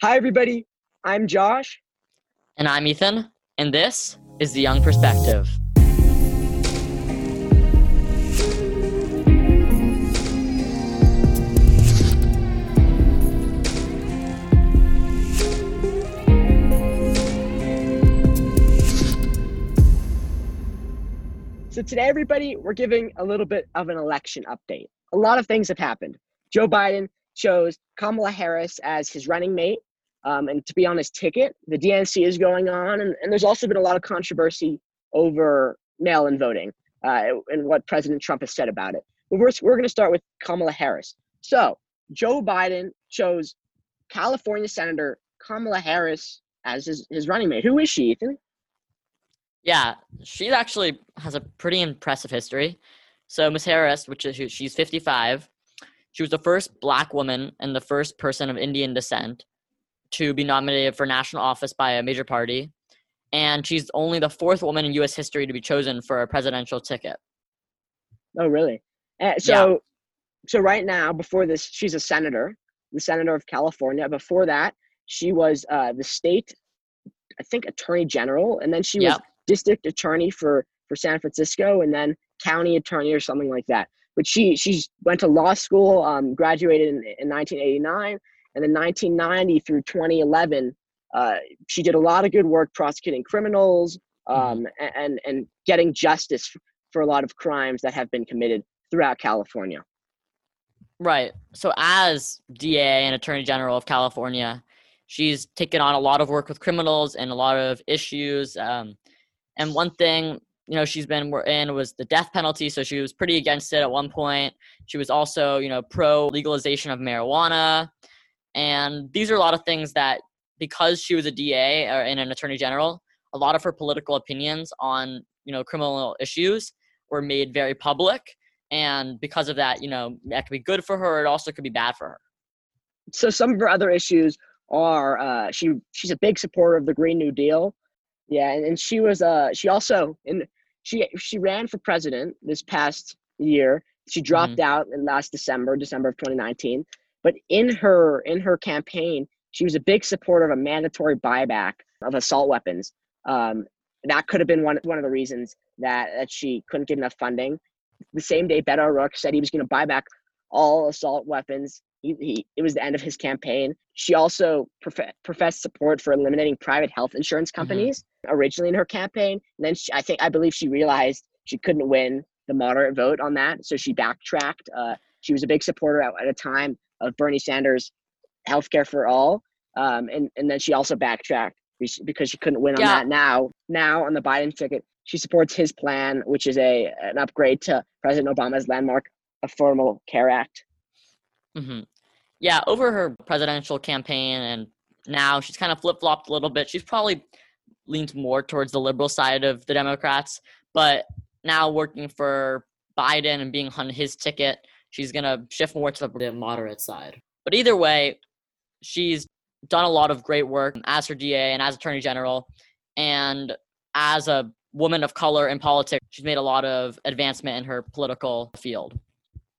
Hi, everybody. I'm Josh. And I'm Ethan, and this is The Young Perspective. So, today, everybody, we're giving a little bit of an election update. A lot of things have happened. Joe Biden chose Kamala Harris as his running mate um, and to be on his ticket. The DNC is going on, and, and there's also been a lot of controversy over mail in voting uh, and what President Trump has said about it. But we're, we're going to start with Kamala Harris. So, Joe Biden chose California Senator Kamala Harris as his, his running mate. Who is she, Ethan? Yeah, she actually has a pretty impressive history. So, Miss Harris, which is she's 55, she was the first black woman and the first person of Indian descent to be nominated for national office by a major party. And she's only the fourth woman in U.S. history to be chosen for a presidential ticket. Oh, really? Uh, so, yeah. so right now, before this, she's a senator, the senator of California. Before that, she was uh, the state, I think, attorney general, and then she yep. was district attorney for for San Francisco, and then county attorney or something like that. But she she went to law school, um, graduated in, in 1989, and in 1990 through 2011, uh, she did a lot of good work prosecuting criminals mm-hmm. um, and, and getting justice for a lot of crimes that have been committed throughout California. Right. So, as DA and Attorney General of California, she's taken on a lot of work with criminals and a lot of issues. Um, and one thing you know she's been in was the death penalty so she was pretty against it at one point she was also you know pro legalization of marijuana and these are a lot of things that, because she was a DA or in an attorney general, a lot of her political opinions on you know criminal issues were made very public. And because of that, you know, that could be good for her. It also could be bad for her. So some of her other issues are uh, she she's a big supporter of the Green New Deal. Yeah, and, and she was uh she also in she she ran for president this past year. She dropped mm-hmm. out in last December, December of 2019. But in her in her campaign, she was a big supporter of a mandatory buyback of assault weapons. Um, that could have been one one of the reasons that that she couldn't get enough funding. The same day, Beto O'Rourke said he was going to buy back all assault weapons. He, he, it was the end of his campaign. She also prof- professed support for eliminating private health insurance mm-hmm. companies mm-hmm. originally in her campaign. And then she, I think I believe she realized she couldn't win the moderate vote on that, so she backtracked. Uh, she was a big supporter at, at a time of Bernie Sanders' healthcare for all. Um, and, and then she also backtracked because she couldn't win on yeah. that. Now, now on the Biden ticket, she supports his plan, which is a an upgrade to President Obama's landmark Affordable Care Act. Mm-hmm. Yeah, over her presidential campaign, and now she's kind of flip flopped a little bit. She's probably leaned more towards the liberal side of the Democrats, but now working for Biden and being on his ticket, she's going to shift more to the moderate side. But either way, she's done a lot of great work as her DA and as Attorney General. And as a woman of color in politics, she's made a lot of advancement in her political field.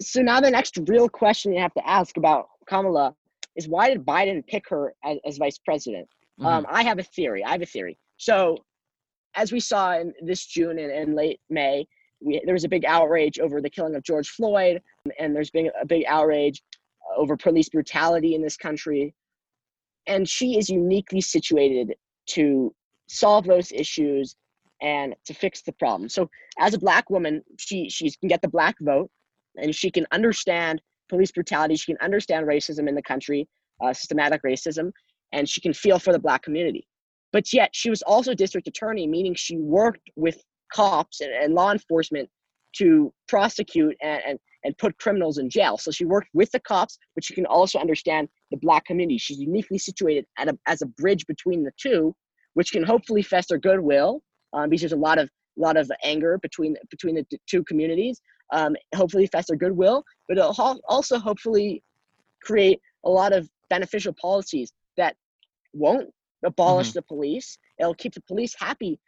So now the next real question you have to ask about Kamala is why did Biden pick her as, as vice president? Mm-hmm. Um, I have a theory. I have a theory. So as we saw in this June and, and late May, we, there was a big outrage over the killing of George Floyd, and there's been a big outrage over police brutality in this country. And she is uniquely situated to solve those issues and to fix the problem. So, as a black woman, she she can get the black vote, and she can understand police brutality. She can understand racism in the country, uh, systematic racism, and she can feel for the black community. But yet, she was also district attorney, meaning she worked with cops and, and law enforcement to prosecute and, and, and put criminals in jail. So she worked with the cops, but she can also understand the black community. She's uniquely situated at a, as a bridge between the two, which can hopefully fester goodwill um, because there's a lot of lot of anger between between the two communities. Um, hopefully fester goodwill, but it'll also hopefully create a lot of beneficial policies that won't abolish mm-hmm. the police. It'll keep the police happy,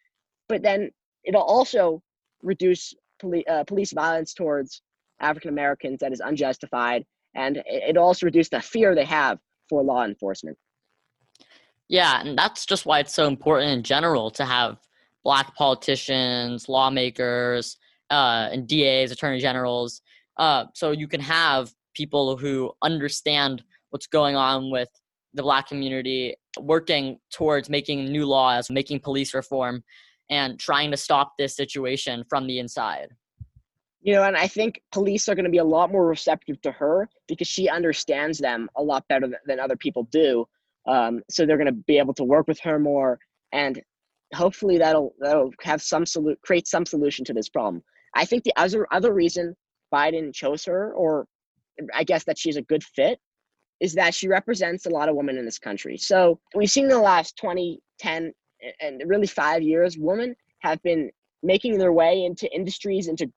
but then it'll also reduce poli- uh, police violence towards African Americans that is unjustified, and it, also reduce the fear they have for law enforcement. Yeah, and that's just why it's so important in general to have black politicians, lawmakers, uh, and DAs, attorney generals, uh, so you can have people who understand what's going on with the black community working towards making new laws, making police reform, and trying to stop this situation from the inside. You know, and I think police are going to be a lot more receptive to her because she understands them a lot better than other people do. Um, so they're going to be able to work with her more, and hopefully that'll that'll have some solu- create some solution to this problem. I think the other other reason Biden chose her, or I guess that she's a good fit, is that she represents a lot of women in this country. So we've seen in the last 20, 10, and really five years, women have been making their way into industries, into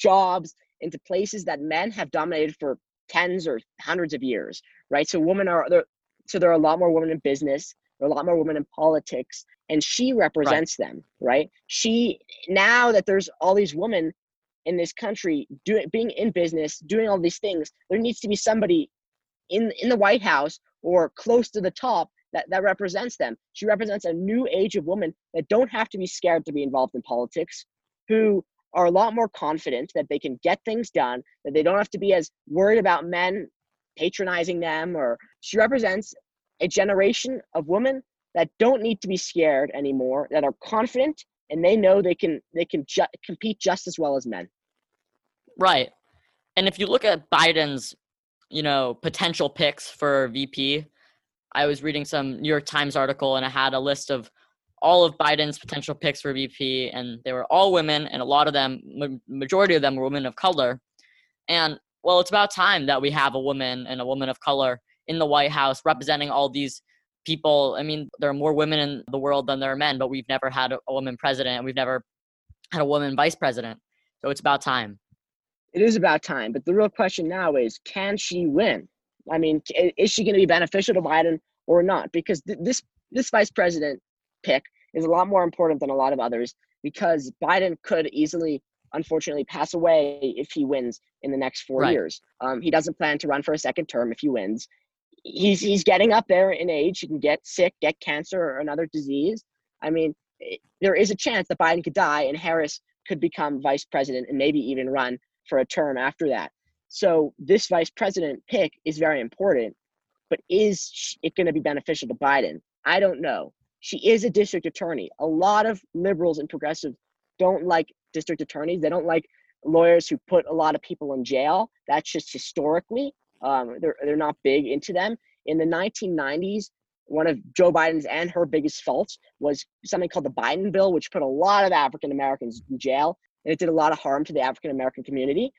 jobs, into places that men have dominated for tens or hundreds of years, right? So women are there. So there are a lot more women in business. There are a lot more women in politics, and she represents right. them, right? She now that there's all these women in this country doing being in business, doing all these things, there needs to be somebody in in the White House or close to the top that, that represents them. She represents a new age of women that don't have to be scared to be involved in politics, who are a lot more confident that they can get things done, that they don't have to be as worried about men patronizing them, or she represents a generation of women that don't need to be scared anymore, that are confident and they know they can they can ju- compete just as well as men. Right. And if you look at Biden's, you know, potential picks for VP, I was reading some New York Times article and I had a list of all of Biden's potential picks for VP, and they were all women, and a lot of them, majority of them, were women of color. And well, it's about time that we have a woman and a woman of color in the White House representing all these people. I mean, there are more women in the world than there are men, but we've never had a woman president, and we've never had a woman vice president. So it's about time. It is about time. But the real question now is can she win? I mean, is she going to be beneficial to Biden or not? Because th- this this vice president pick is a lot more important than a lot of others because Biden could easily, unfortunately, pass away if he wins in the next four right. years. Um, he doesn't plan to run for a second term if he wins. He's he's getting up there in age. He can get sick, get cancer or another disease. I mean, it, there is a chance that Biden could die and Harris could become vice president and maybe even run for a term after that. So this vice president pick is very important, but is it going to be beneficial to Biden? I don't know. She is a district attorney. A lot of liberals and progressives don't like district attorneys. They don't like lawyers who put a lot of people in jail. That's just historically. Um, they're they're not big into them. In the 1990s, one of Joe Biden's and her biggest faults was something called the Biden bill, which put a lot of African Americans in jail, and it did a lot of harm to the African American community.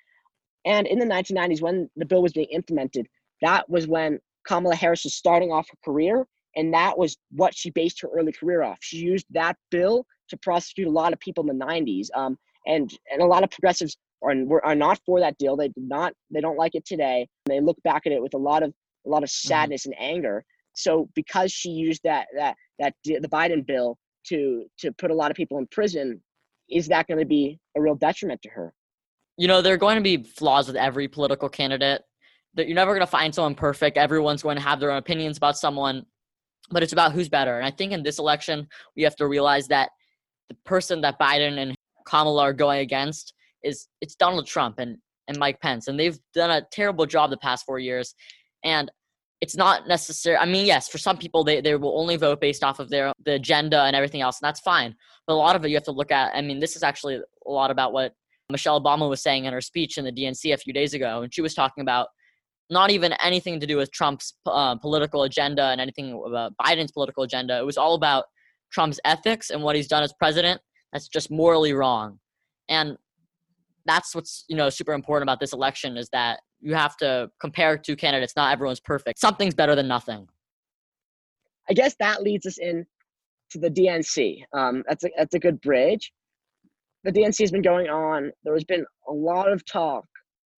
And in the 1990s, when the bill was being implemented, that was when Kamala Harris was starting off her career. And that was what she based her early career off. She used that bill to prosecute a lot of people in the 90s. Um, and, and a lot of progressives are, are not for that deal. They did not, they don't like it today. They look back at it with a lot of, a lot of mm-hmm. sadness mm-hmm. and anger. So because she used that, that, that, the Biden bill to, to put a lot of people in prison, is that going to be a real detriment to her? you know, there are going to be flaws with every political candidate. That you're never going to find someone perfect. Everyone's going to have their own opinions about someone, but it's about who's better. And I think in this election, we have to realize that the person that Biden and Kamala are going against is it's Donald Trump and and Mike Pence, and they've done a terrible job the past four years. And it's not necessary. I mean, yes, for some people, they, they will only vote based off of their the agenda and everything else, and that's fine. But a lot of it, you have to look at. I mean, this is actually a lot about what Michelle Obama was saying in her speech in the DNC a few days ago, and she was talking about not even anything to do with Trump's uh, political agenda and anything about Biden's political agenda. It was all about Trump's ethics and what he's done as president. That's just morally wrong, and that's what's you know super important about this election is that you have to compare two candidates. Not everyone's perfect. Something's better than nothing. I guess that leads us in to the DNC. Um, that's a that's a good bridge the DNC has been going on. There has been a lot of talk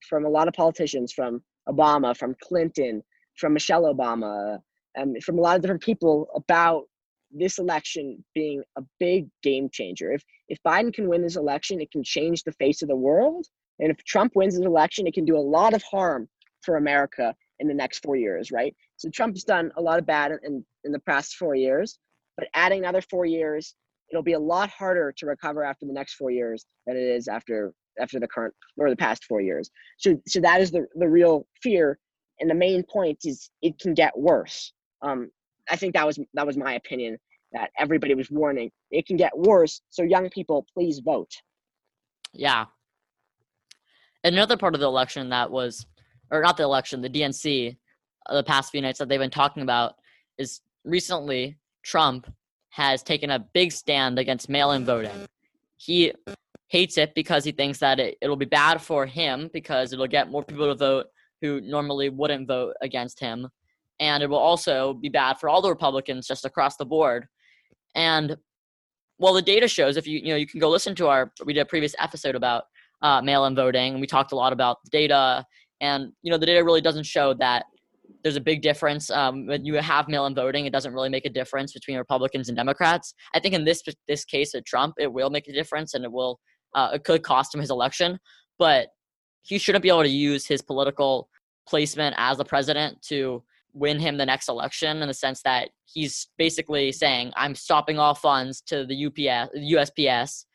from a lot of politicians, from Obama, from Clinton, from Michelle Obama, and from a lot of different people about this election being a big game changer. If if Biden can win this election, it can change the face of the world. And if Trump wins this election, it can do a lot of harm for America in the next four years, right? So Trump's done a lot of bad in, in the past four years, but adding another four years, it'll be a lot harder to recover after the next four years than it is after after the current or the past four years. So so that is the the real fear, and the main point is it can get worse. Um, I think that was that was my opinion that everybody was warning it can get worse. So young people, please vote. Yeah. Another part of the election that was, or not the election, the DNC, uh, the past few nights that they've been talking about is recently Trump has taken a big stand against mail-in voting. He hates it because he thinks that it, it'll be bad for him because it'll get more people to vote who normally wouldn't vote against him and it will also be bad for all the republicans just across the board and well the data shows if you you know you can go listen to our we did a previous episode about uh, mail-in voting and we talked a lot about the data and you know the data really doesn't show that there's a big difference um, when you have mail-in voting. It doesn't really make a difference between Republicans and Democrats. I think in this this case of Trump, it will make a difference, and it will uh, it could cost him his election. But he shouldn't be able to use his political placement as the president to win him the next election in the sense that he's basically saying I'm stopping all funds to the UPS USPS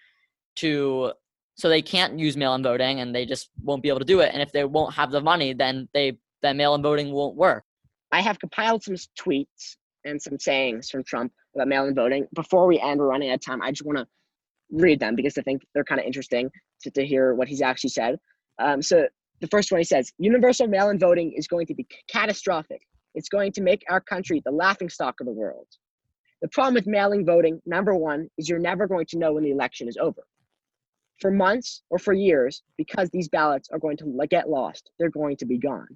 to so they can't use mail-in voting and they just won't be able to do it and if they won't have the money then they that mail-in voting won't work. I have compiled some tweets and some sayings from Trump about mail-in voting. Before we end, we're running out of time. I just want to read them because I think they're kind of interesting to, to hear what he's actually said. Um, so the first one he says, universal mail-in voting is going to be catastrophic. It's going to make our country the laughing stock of the world. The problem with mail-in voting, number one, is you're never going to know when the election is over. For months or for years, because these ballots are going to get lost, they're going to be gone.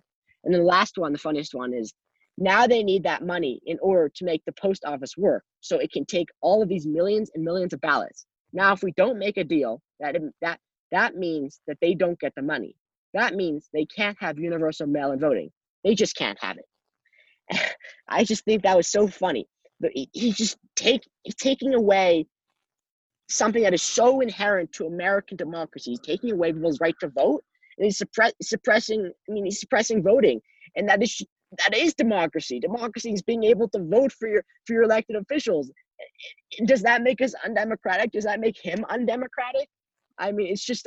And then the last one, the funniest one, is now they need that money in order to make the post office work so it can take all of these millions and millions of ballots. Now, if we don't make a deal, that that that means that they don't get the money. That means they can't have universal mail-in voting. They just can't have it. I just think that was so funny. He just take taking away something that is so inherent to American democracy. He's taking away people's right to vote and he's suppress, suppressing. I mean, he's suppressing voting, and that is that is democracy. Democracy is being able to vote for your for your elected officials. Does that make us undemocratic? Does that make him undemocratic? I mean, it's just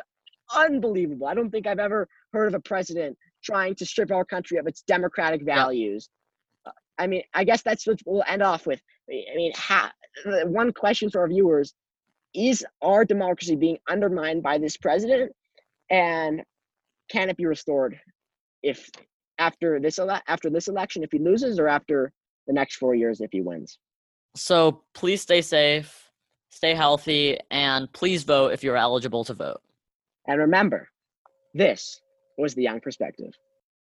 unbelievable. I don't think I've ever heard of a president trying to strip our country of its democratic values. Yeah. I mean, I guess that's what we'll end off with. I mean, ha- one question for our viewers is our democracy being undermined by this president? And can it be restored if after this ele- after this election if he loses or after the next four years if he wins so please stay safe stay healthy and please vote if you're eligible to vote. And remember this was the young perspective